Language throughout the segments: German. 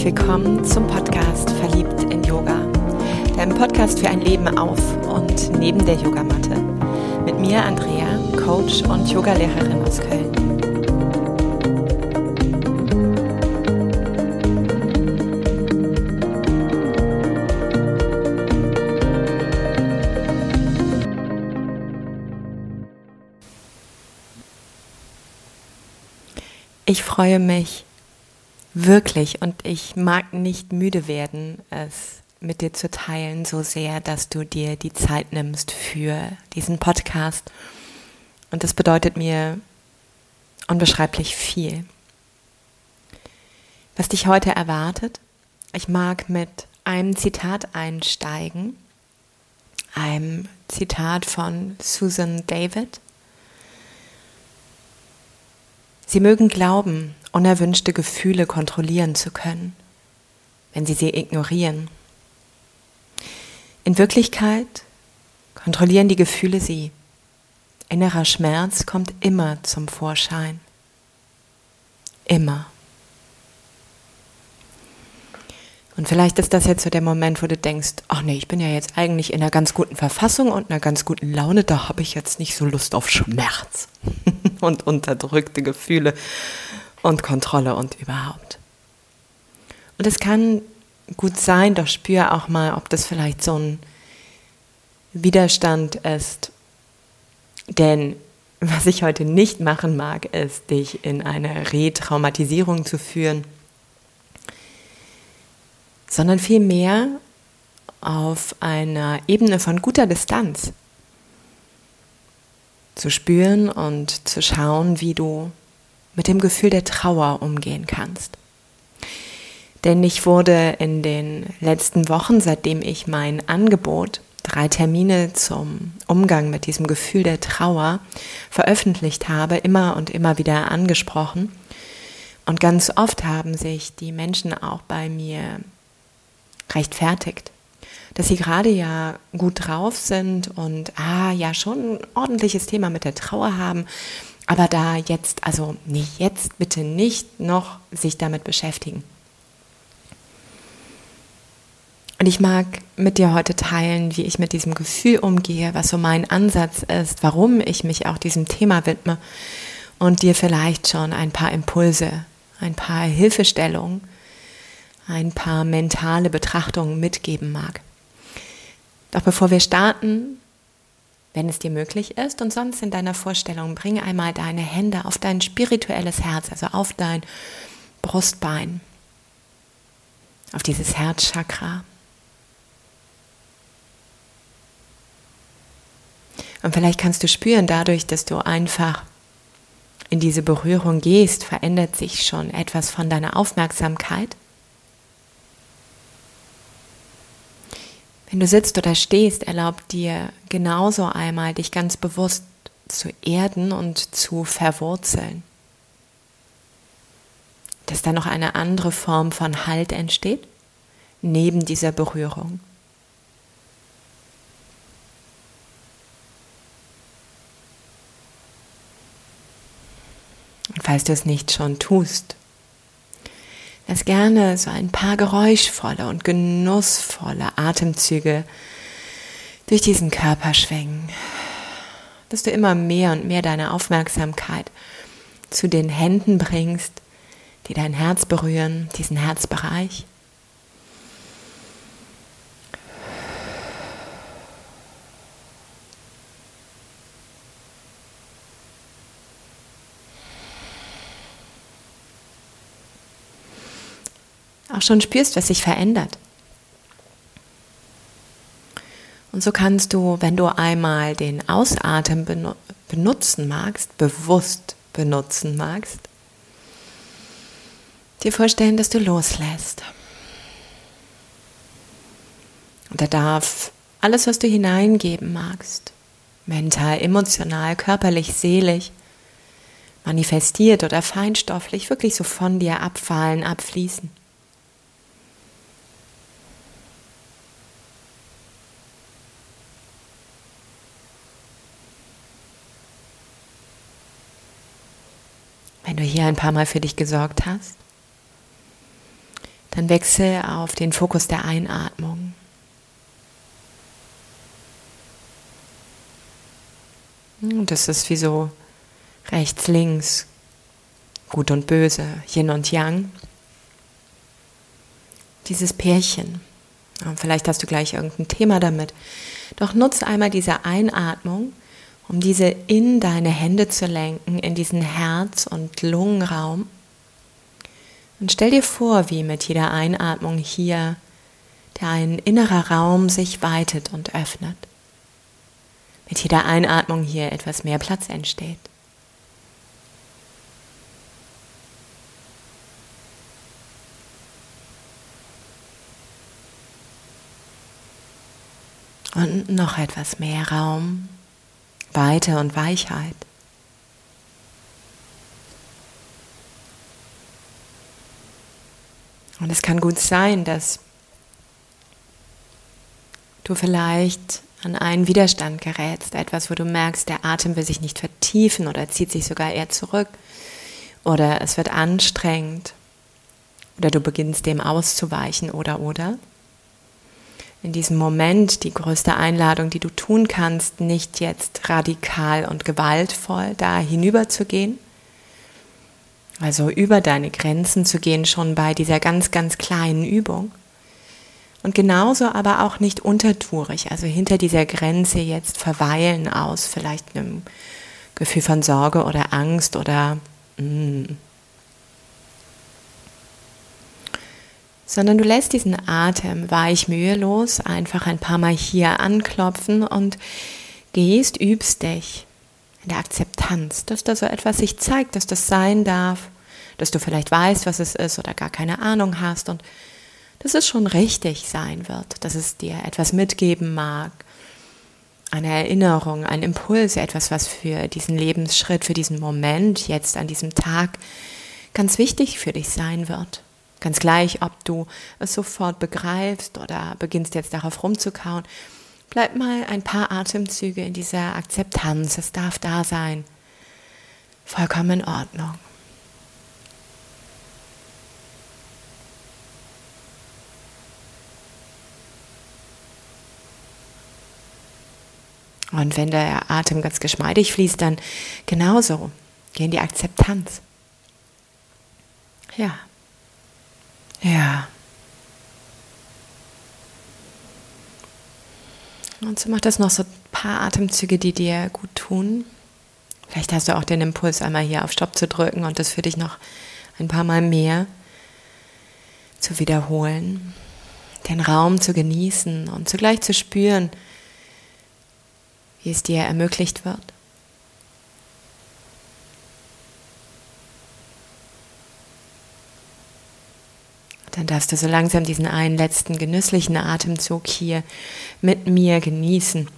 herzlich willkommen zum Podcast Verliebt in Yoga. Deinem Podcast für ein Leben auf und neben der Yogamatte. Mit mir Andrea, Coach und Yogalehrerin aus Köln. Ich freue mich wirklich und ich mag nicht müde werden, es mit dir zu teilen, so sehr, dass du dir die Zeit nimmst für diesen Podcast. Und das bedeutet mir unbeschreiblich viel. Was dich heute erwartet, ich mag mit einem Zitat einsteigen, einem Zitat von Susan David. Sie mögen glauben, unerwünschte Gefühle kontrollieren zu können, wenn sie sie ignorieren. In Wirklichkeit kontrollieren die Gefühle sie. Innerer Schmerz kommt immer zum Vorschein. Immer. Und vielleicht ist das jetzt so der Moment, wo du denkst, ach nee, ich bin ja jetzt eigentlich in einer ganz guten Verfassung und einer ganz guten Laune, da habe ich jetzt nicht so Lust auf Schmerz und unterdrückte Gefühle und Kontrolle und überhaupt. Und es kann gut sein, doch spür auch mal, ob das vielleicht so ein Widerstand ist. Denn was ich heute nicht machen mag, ist, dich in eine Retraumatisierung zu führen, sondern vielmehr auf einer Ebene von guter Distanz zu spüren und zu schauen, wie du mit dem Gefühl der Trauer umgehen kannst. Denn ich wurde in den letzten Wochen, seitdem ich mein Angebot, drei Termine zum Umgang mit diesem Gefühl der Trauer veröffentlicht habe, immer und immer wieder angesprochen. Und ganz oft haben sich die Menschen auch bei mir rechtfertigt, dass sie gerade ja gut drauf sind und ah ja schon ein ordentliches Thema mit der Trauer haben, aber da jetzt, also nicht jetzt, bitte nicht noch sich damit beschäftigen. Und ich mag mit dir heute teilen, wie ich mit diesem Gefühl umgehe, was so mein Ansatz ist, warum ich mich auch diesem Thema widme und dir vielleicht schon ein paar Impulse, ein paar Hilfestellungen, ein paar mentale Betrachtungen mitgeben mag. Doch bevor wir starten, wenn es dir möglich ist. Und sonst in deiner Vorstellung bring einmal deine Hände auf dein spirituelles Herz, also auf dein Brustbein, auf dieses Herzchakra. Und vielleicht kannst du spüren, dadurch, dass du einfach in diese Berührung gehst, verändert sich schon etwas von deiner Aufmerksamkeit. Wenn du sitzt oder stehst, erlaubt dir genauso einmal, dich ganz bewusst zu erden und zu verwurzeln. Dass da noch eine andere Form von Halt entsteht, neben dieser Berührung. Und falls du es nicht schon tust, Lass gerne so ein paar geräuschvolle und genussvolle Atemzüge durch diesen Körper schwingen, dass du immer mehr und mehr deine Aufmerksamkeit zu den Händen bringst, die dein Herz berühren, diesen Herzbereich. Schon spürst, was sich verändert. Und so kannst du, wenn du einmal den Ausatmen benutzen magst, bewusst benutzen magst, dir vorstellen, dass du loslässt. Und da darf alles, was du hineingeben magst, mental, emotional, körperlich, seelisch, manifestiert oder feinstofflich, wirklich so von dir abfallen, abfließen. Wenn du hier ein paar Mal für dich gesorgt hast, Dann wechsel auf den Fokus der Einatmung. Und das ist wie so rechts, links, gut und böse, Yin und Yang. Dieses Pärchen. Vielleicht hast du gleich irgendein Thema damit. Doch nutze einmal diese Einatmung, um diese in deine Hände zu lenken, in diesen Herz- und Lungenraum. Und stell dir vor, wie mit jeder Einatmung hier dein innerer Raum sich weitet und öffnet mit jeder Einatmung hier etwas mehr Platz entsteht. Und noch etwas mehr Raum, Weite und Weichheit. Und es kann gut sein, dass du vielleicht an einen Widerstand gerätst, etwas, wo du merkst, der Atem will sich nicht vertiefen oder zieht sich sogar eher zurück oder es wird anstrengend oder du beginnst dem auszuweichen oder oder. In diesem Moment die größte Einladung, die du tun kannst, nicht jetzt radikal und gewaltvoll da hinüber zu gehen, also über deine Grenzen zu gehen, schon bei dieser ganz, ganz kleinen Übung, und genauso aber auch nicht untertourig, also hinter dieser Grenze jetzt verweilen aus vielleicht einem Gefühl von Sorge oder Angst oder mm. Sondern du lässt diesen Atem weich mühelos einfach ein paar Mal hier anklopfen und gehst, übst dich in der Akzeptanz, dass da so etwas sich zeigt, dass das sein darf, dass du vielleicht weißt, was es ist oder gar keine Ahnung hast und dass es schon richtig sein wird, dass es dir etwas mitgeben mag, eine Erinnerung, ein Impuls, etwas, was für diesen Lebensschritt, für diesen Moment, jetzt an diesem Tag ganz wichtig für dich sein wird. Ganz gleich, ob du es sofort begreifst oder beginnst jetzt darauf rumzukauen. Bleib mal ein paar Atemzüge in dieser Akzeptanz. Es darf da sein. Vollkommen in Ordnung. Und wenn der Atem ganz geschmeidig fließt, dann genauso. Geh in die Akzeptanz. Ja. Ja. Und so macht das noch so ein paar Atemzüge, die dir gut tun. Vielleicht hast du auch den Impuls, einmal hier auf Stopp zu drücken und das für dich noch ein paar Mal mehr zu wiederholen. Den Raum zu genießen und zugleich zu spüren, wie es dir ermöglicht wird. Darfst du so langsam diesen einen letzten genüsslichen Atemzug hier mit mir genießen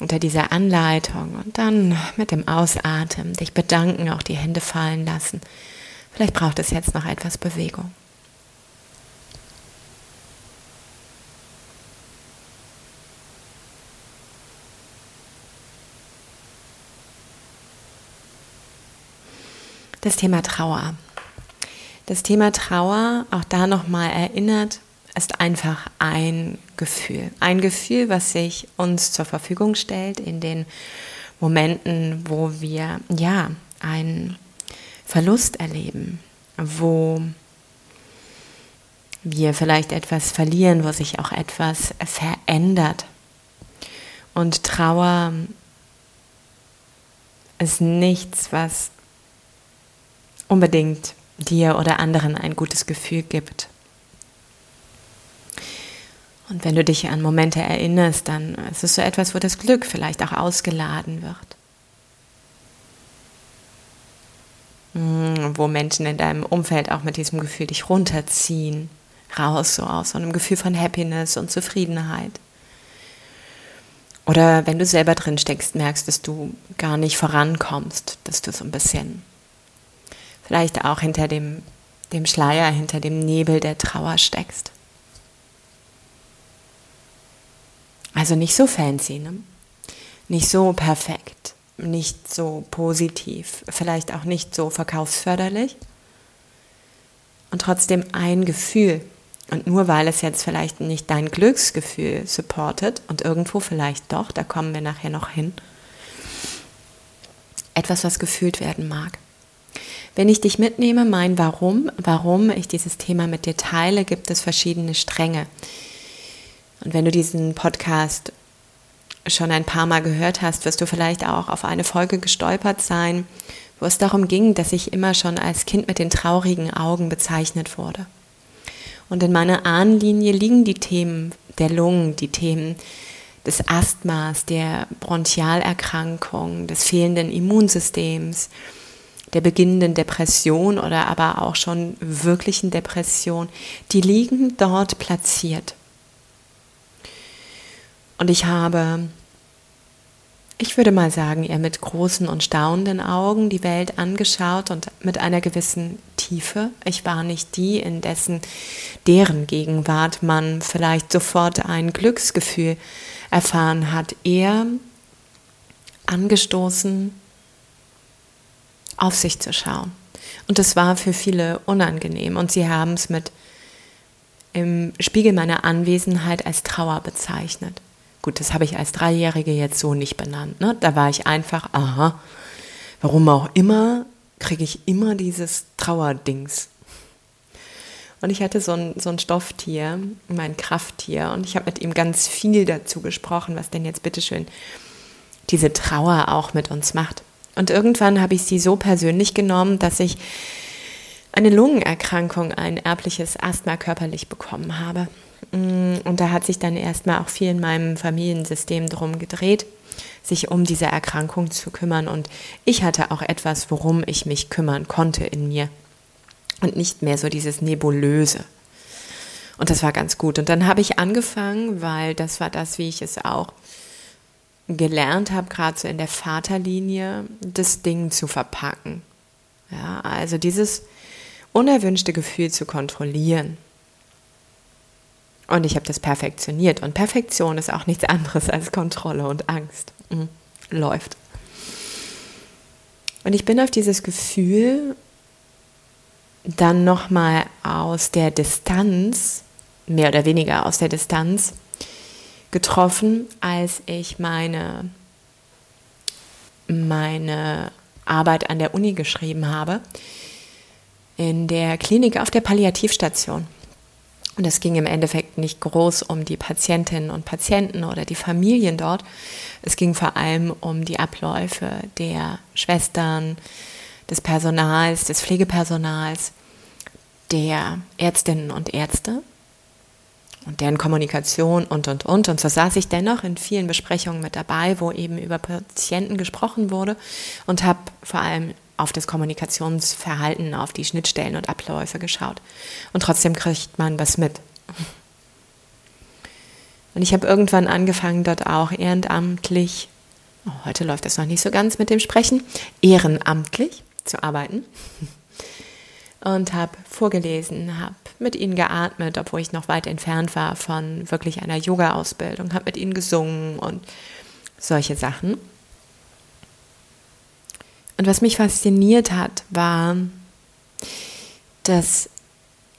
unter dieser Anleitung und dann mit dem Ausatmen dich bedanken, auch die Hände fallen lassen. Vielleicht braucht es jetzt noch etwas Bewegung. das Thema Trauer. Das Thema Trauer, auch da nochmal erinnert, ist einfach ein Gefühl. Ein Gefühl, was sich uns zur Verfügung stellt in den Momenten, wo wir ja einen Verlust erleben, wo wir vielleicht etwas verlieren, wo sich auch etwas verändert. Und Trauer ist nichts, was unbedingt dir oder anderen ein gutes Gefühl gibt. Und wenn du dich an Momente erinnerst, dann ist es so etwas, wo das Glück vielleicht auch ausgeladen wird. Hm, wo Menschen in deinem Umfeld auch mit diesem Gefühl dich runterziehen, raus so aus so einem Gefühl von Happiness und Zufriedenheit. Oder wenn du selber drin steckst, merkst, dass du gar nicht vorankommst, dass du so ein bisschen vielleicht auch hinter dem, dem Schleier, hinter dem Nebel der Trauer steckst. Also nicht so fancy, ne? nicht so perfekt, nicht so positiv, vielleicht auch nicht so verkaufsförderlich. und trotzdem ein Gefühl. Und nur weil es jetzt vielleicht nicht dein Glücksgefühl supportet und irgendwo vielleicht doch, da kommen wir nachher noch hin, etwas, was gefühlt werden mag. Wenn ich dich mitnehme, mein Warum, warum ich dieses Thema mit dir teile, gibt es verschiedene Stränge. Und wenn du diesen Podcast schon ein paar Mal gehört hast, wirst du vielleicht auch auf eine Folge gestolpert sein, wo es darum ging, dass ich immer schon als Kind mit den traurigen Augen bezeichnet wurde. Und in meiner Ahnenlinie liegen die Themen der Lungen, die Themen des Asthmas, der Bronchialerkrankung, des fehlenden Immunsystems, der beginnenden Depression oder aber auch schon wirklichen Depression, die liegen dort platziert. Und ich habe, ich würde mal sagen, eher mit großen und staunenden Augen die Welt angeschaut und mit einer gewissen Tiefe. Ich war nicht die, in dessen deren Gegenwart man vielleicht sofort ein Glücksgefühl erfahren hat, eher angestoßen, auf sich zu schauen. Und das war für viele unangenehm und sie haben es mit im Spiegel meiner Anwesenheit als Trauer bezeichnet. Gut, das habe ich als Dreijährige jetzt so nicht benannt. Ne? Da war ich einfach, aha, warum auch immer, kriege ich immer dieses Trauerdings. Und ich hatte so ein, so ein Stofftier, mein Krafttier, und ich habe mit ihm ganz viel dazu gesprochen, was denn jetzt bitteschön diese Trauer auch mit uns macht. Und irgendwann habe ich sie so persönlich genommen, dass ich eine Lungenerkrankung, ein erbliches Asthma körperlich bekommen habe. Mm, und da hat sich dann erstmal auch viel in meinem Familiensystem drum gedreht, sich um diese Erkrankung zu kümmern. Und ich hatte auch etwas, worum ich mich kümmern konnte in mir. Und nicht mehr so dieses Nebulöse. Und das war ganz gut. Und dann habe ich angefangen, weil das war das, wie ich es auch gelernt habe, gerade so in der Vaterlinie, das Ding zu verpacken. Ja, also dieses unerwünschte Gefühl zu kontrollieren. Und ich habe das perfektioniert. Und Perfektion ist auch nichts anderes als Kontrolle und Angst. Mhm. Läuft. Und ich bin auf dieses Gefühl dann nochmal aus der Distanz, mehr oder weniger aus der Distanz, getroffen, als ich meine, meine Arbeit an der Uni geschrieben habe, in der Klinik auf der Palliativstation. Und es ging im Endeffekt nicht groß um die Patientinnen und Patienten oder die Familien dort. Es ging vor allem um die Abläufe der Schwestern, des Personals, des Pflegepersonals, der Ärztinnen und Ärzte und deren Kommunikation und, und, und. Und so saß ich dennoch in vielen Besprechungen mit dabei, wo eben über Patienten gesprochen wurde und habe vor allem auf das Kommunikationsverhalten, auf die Schnittstellen und Abläufe geschaut. Und trotzdem kriegt man was mit. Und ich habe irgendwann angefangen, dort auch ehrenamtlich, oh, heute läuft das noch nicht so ganz mit dem Sprechen, ehrenamtlich zu arbeiten und habe vorgelesen, habe mit ihnen geatmet, obwohl ich noch weit entfernt war von wirklich einer Yoga-Ausbildung, habe mit ihnen gesungen und solche Sachen. Und was mich fasziniert hat, war, dass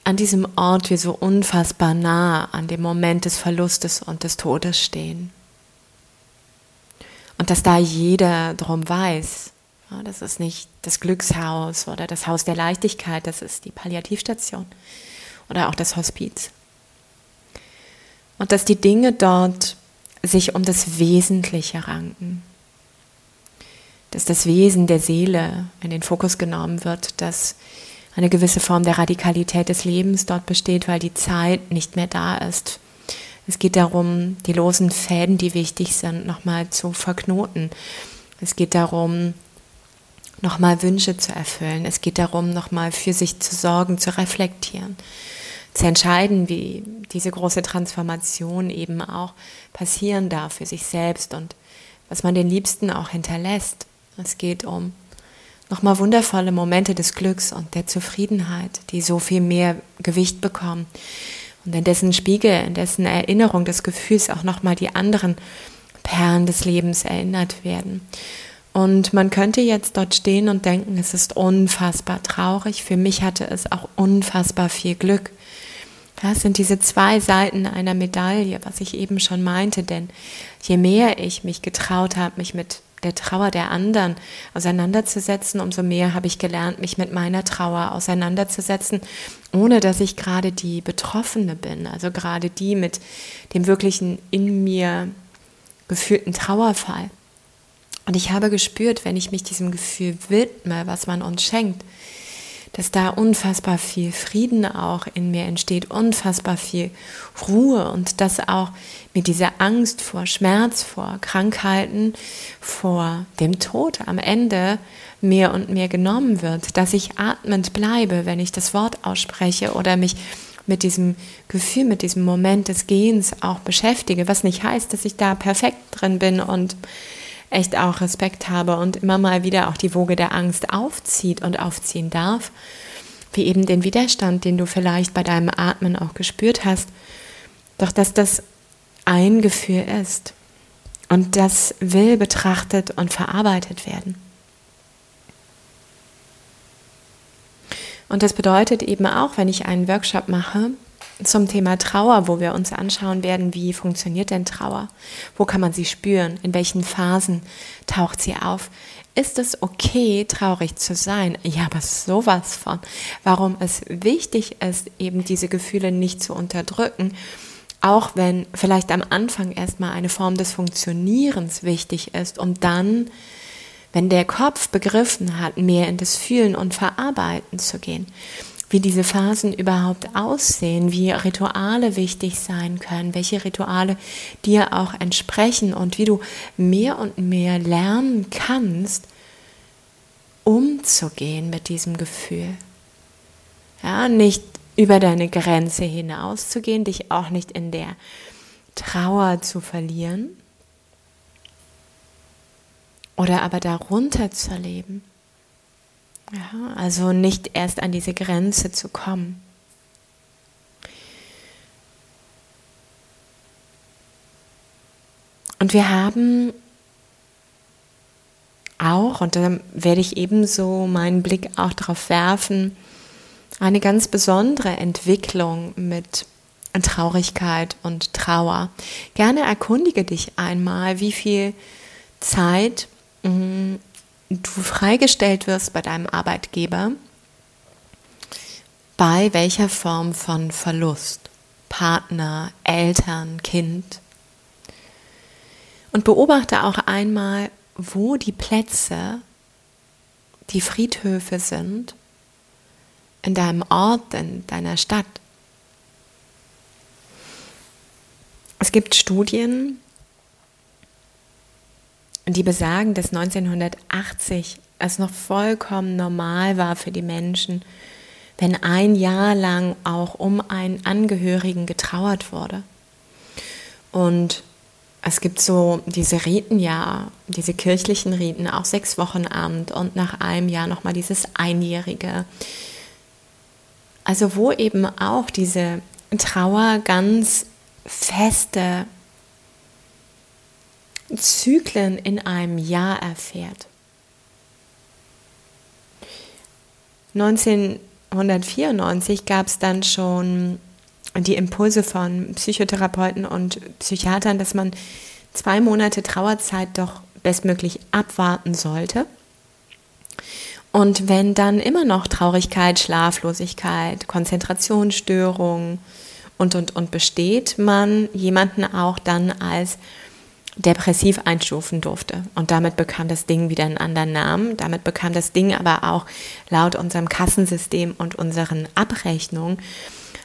an diesem Ort wir so unfassbar nah an dem Moment des Verlustes und des Todes stehen. Und dass da jeder drum weiß, das ist nicht das Glückshaus oder das Haus der Leichtigkeit, das ist die Palliativstation oder auch das Hospiz. Und dass die Dinge dort sich um das Wesentliche ranken. Dass das Wesen der Seele in den Fokus genommen wird, dass eine gewisse Form der Radikalität des Lebens dort besteht, weil die Zeit nicht mehr da ist. Es geht darum, die losen Fäden, die wichtig sind, nochmal zu verknoten. Es geht darum, nochmal Wünsche zu erfüllen. Es geht darum, nochmal für sich zu sorgen, zu reflektieren, zu entscheiden, wie diese große Transformation eben auch passieren darf für sich selbst und was man den Liebsten auch hinterlässt. Es geht um nochmal wundervolle Momente des Glücks und der Zufriedenheit, die so viel mehr Gewicht bekommen und in dessen Spiegel, in dessen Erinnerung des Gefühls auch nochmal die anderen Perlen des Lebens erinnert werden. Und man könnte jetzt dort stehen und denken, es ist unfassbar traurig. Für mich hatte es auch unfassbar viel Glück. Das sind diese zwei Seiten einer Medaille, was ich eben schon meinte, denn je mehr ich mich getraut habe, mich mit der Trauer der anderen auseinanderzusetzen, umso mehr habe ich gelernt, mich mit meiner Trauer auseinanderzusetzen, ohne dass ich gerade die Betroffene bin, also gerade die mit dem wirklichen in mir gefühlten Trauerfall. Und ich habe gespürt, wenn ich mich diesem Gefühl widme, was man uns schenkt, dass da unfassbar viel Frieden auch in mir entsteht, unfassbar viel Ruhe und dass auch mir diese Angst vor Schmerz, vor Krankheiten, vor dem Tod am Ende mehr und mehr genommen wird, dass ich atmend bleibe, wenn ich das Wort ausspreche oder mich mit diesem Gefühl, mit diesem Moment des Gehens auch beschäftige, was nicht heißt, dass ich da perfekt drin bin und echt auch Respekt habe und immer mal wieder auch die Woge der Angst aufzieht und aufziehen darf, wie eben den Widerstand, den du vielleicht bei deinem Atmen auch gespürt hast, doch dass das ein Gefühl ist und das will betrachtet und verarbeitet werden. Und das bedeutet eben auch, wenn ich einen Workshop mache, zum Thema Trauer, wo wir uns anschauen werden, wie funktioniert denn Trauer? Wo kann man sie spüren? In welchen Phasen taucht sie auf? Ist es okay, traurig zu sein? Ja, aber sowas von. Warum es wichtig ist, eben diese Gefühle nicht zu unterdrücken, auch wenn vielleicht am Anfang erstmal eine Form des Funktionierens wichtig ist, um dann, wenn der Kopf begriffen hat, mehr in das Fühlen und Verarbeiten zu gehen wie diese Phasen überhaupt aussehen, wie Rituale wichtig sein können, welche Rituale dir auch entsprechen und wie du mehr und mehr lernen kannst, umzugehen mit diesem Gefühl. Ja, nicht über deine Grenze hinauszugehen, dich auch nicht in der Trauer zu verlieren oder aber darunter zu leben. Ja, also nicht erst an diese Grenze zu kommen. Und wir haben auch, und da werde ich ebenso meinen Blick auch darauf werfen, eine ganz besondere Entwicklung mit Traurigkeit und Trauer. Gerne erkundige dich einmal, wie viel Zeit mm, du freigestellt wirst bei deinem Arbeitgeber, bei welcher Form von Verlust, Partner, Eltern, Kind. Und beobachte auch einmal, wo die Plätze, die Friedhöfe sind, in deinem Ort, in deiner Stadt. Es gibt Studien, die besagen, dass 1980 es noch vollkommen normal war für die Menschen, wenn ein Jahr lang auch um einen Angehörigen getrauert wurde. Und es gibt so diese Riten ja, diese kirchlichen Riten, auch sechs Wochen Abend und nach einem Jahr nochmal dieses Einjährige. Also wo eben auch diese Trauer ganz feste Zyklen in einem Jahr erfährt. 1994 gab es dann schon die Impulse von Psychotherapeuten und Psychiatern, dass man zwei Monate Trauerzeit doch bestmöglich abwarten sollte. Und wenn dann immer noch Traurigkeit, Schlaflosigkeit, Konzentrationsstörungen und, und, und besteht, man jemanden auch dann als depressiv einstufen durfte. Und damit bekam das Ding wieder einen anderen Namen. Damit bekam das Ding aber auch laut unserem Kassensystem und unseren Abrechnungen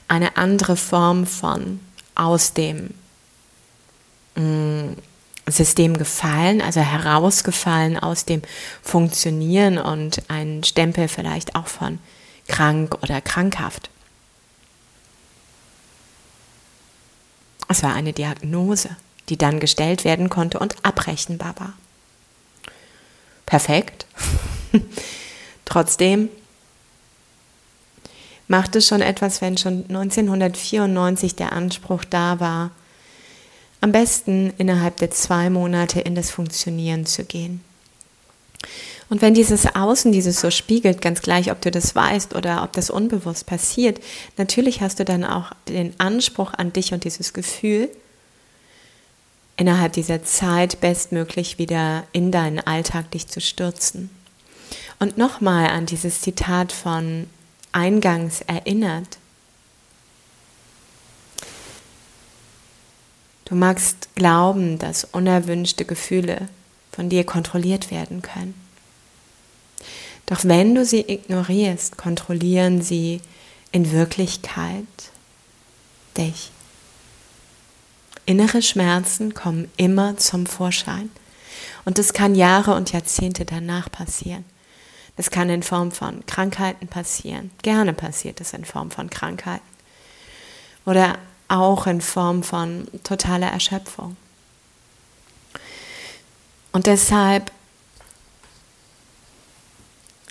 eine andere Form von aus dem mm, System gefallen, also herausgefallen aus dem Funktionieren und ein Stempel vielleicht auch von krank oder krankhaft. Es war eine Diagnose die dann gestellt werden konnte und abrechenbar war. Perfekt. Trotzdem macht es schon etwas, wenn schon 1994 der Anspruch da war, am besten innerhalb der zwei Monate in das Funktionieren zu gehen. Und wenn dieses Außen dieses so spiegelt, ganz gleich, ob du das weißt oder ob das unbewusst passiert, natürlich hast du dann auch den Anspruch an dich und dieses Gefühl, innerhalb dieser Zeit bestmöglich wieder in deinen Alltag dich zu stürzen. Und nochmal an dieses Zitat von eingangs erinnert. Du magst glauben, dass unerwünschte Gefühle von dir kontrolliert werden können. Doch wenn du sie ignorierst, kontrollieren sie in Wirklichkeit dich. Innere Schmerzen kommen immer zum Vorschein. Und das kann Jahre und Jahrzehnte danach passieren. Das kann in Form von Krankheiten passieren. Gerne passiert es in Form von Krankheiten. Oder auch in Form von totaler Erschöpfung. Und deshalb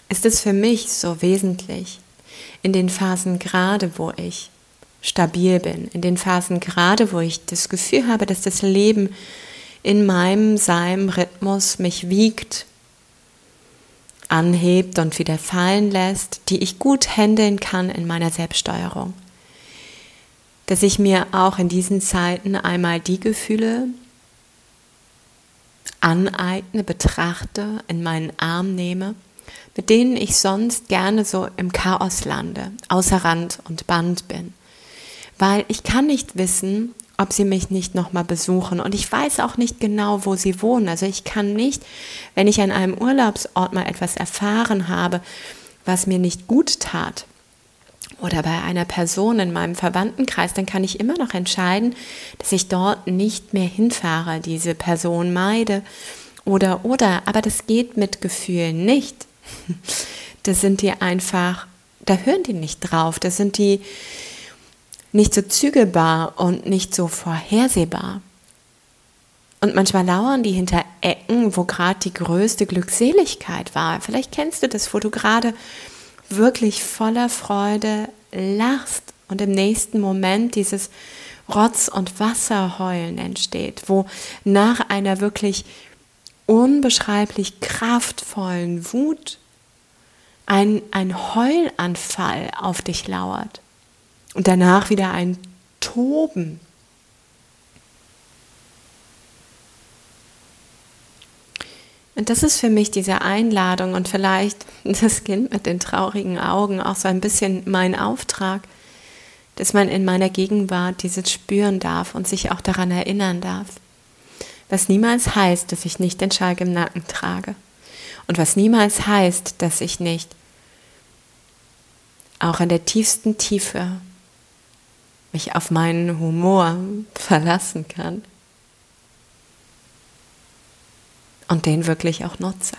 ist es für mich so wesentlich, in den Phasen gerade, wo ich stabil bin, in den Phasen gerade, wo ich das Gefühl habe, dass das Leben in meinem, seinem Rhythmus mich wiegt, anhebt und wieder fallen lässt, die ich gut handeln kann in meiner Selbststeuerung. Dass ich mir auch in diesen Zeiten einmal die Gefühle aneigne, betrachte, in meinen Arm nehme, mit denen ich sonst gerne so im Chaos lande, außer Rand und Band bin. Weil ich kann nicht wissen, ob sie mich nicht nochmal besuchen. Und ich weiß auch nicht genau, wo sie wohnen. Also ich kann nicht, wenn ich an einem Urlaubsort mal etwas erfahren habe, was mir nicht gut tat, oder bei einer Person in meinem Verwandtenkreis, dann kann ich immer noch entscheiden, dass ich dort nicht mehr hinfahre, diese Person meide oder oder, aber das geht mit Gefühlen nicht. Das sind die einfach, da hören die nicht drauf, das sind die nicht so zügelbar und nicht so vorhersehbar. Und manchmal lauern die hinter Ecken, wo gerade die größte Glückseligkeit war. Vielleicht kennst du das, wo du gerade wirklich voller Freude lachst und im nächsten Moment dieses Rotz- und Wasserheulen entsteht, wo nach einer wirklich unbeschreiblich kraftvollen Wut ein, ein Heulanfall auf dich lauert und danach wieder ein Toben Und das ist für mich diese Einladung und vielleicht das Kind mit den traurigen Augen auch so ein bisschen mein Auftrag, dass man in meiner Gegenwart dieses spüren darf und sich auch daran erinnern darf. Was niemals heißt, dass ich nicht den Schalk im Nacken trage. Und was niemals heißt, dass ich nicht auch in der tiefsten Tiefe mich auf meinen Humor verlassen kann und den wirklich auch nutze.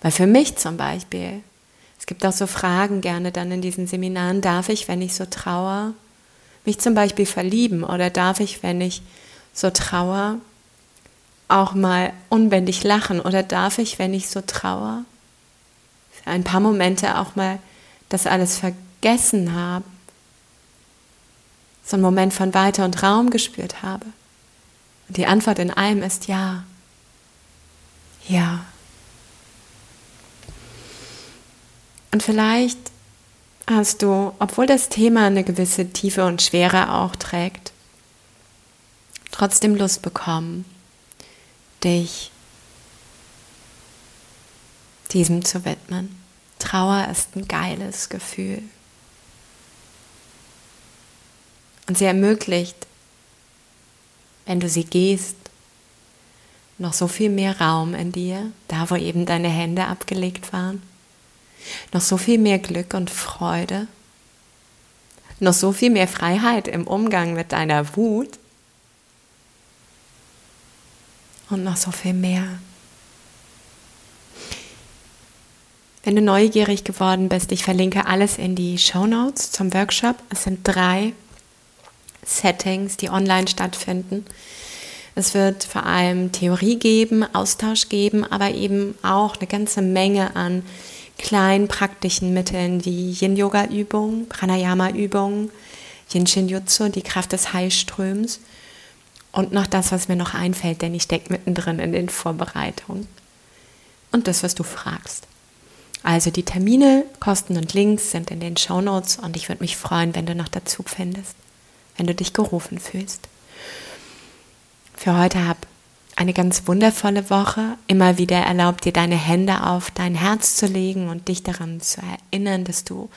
Weil für mich zum Beispiel, es gibt auch so Fragen gerne dann in diesen Seminaren, darf ich, wenn ich so trauer, mich zum Beispiel verlieben oder darf ich, wenn ich so trauer, auch mal unbändig lachen oder darf ich, wenn ich so trauer, für ein paar Momente auch mal das alles vergessen habe, so einen Moment von Weite und Raum gespürt habe. Und die Antwort in allem ist ja. Ja. Und vielleicht hast du, obwohl das Thema eine gewisse Tiefe und Schwere auch trägt, trotzdem Lust bekommen, dich diesem zu widmen. Trauer ist ein geiles Gefühl. Und sie ermöglicht, wenn du sie gehst, noch so viel mehr Raum in dir, da wo eben deine Hände abgelegt waren, noch so viel mehr Glück und Freude, noch so viel mehr Freiheit im Umgang mit deiner Wut und noch so viel mehr. Wenn du neugierig geworden bist, ich verlinke alles in die Show Notes zum Workshop. Es sind drei Settings, die online stattfinden. Es wird vor allem Theorie geben, Austausch geben, aber eben auch eine ganze Menge an kleinen praktischen Mitteln wie Yin-Yoga-Übungen, Pranayama-Übungen, Yin-Shin-Jutsu, die Kraft des Heilströms und noch das, was mir noch einfällt, denn ich stecke mittendrin in den Vorbereitungen. und das, was du fragst. Also die Termine, Kosten und Links sind in den Show Notes und ich würde mich freuen, wenn du noch dazu findest, wenn du dich gerufen fühlst. Für heute hab eine ganz wundervolle Woche. Immer wieder erlaubt dir deine Hände auf dein Herz zu legen und dich daran zu erinnern, dass du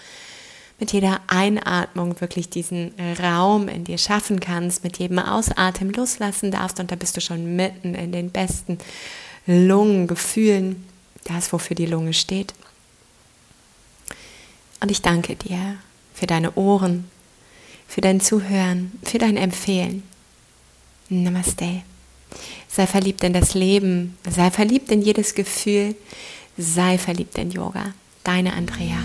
mit jeder Einatmung wirklich diesen Raum in dir schaffen kannst, mit jedem Ausatmen loslassen darfst und da bist du schon mitten in den besten Lungengefühlen, das, wofür die Lunge steht. Und ich danke dir für deine Ohren, für dein Zuhören, für dein Empfehlen. Namaste. Sei verliebt in das Leben, sei verliebt in jedes Gefühl, sei verliebt in Yoga. Deine Andrea.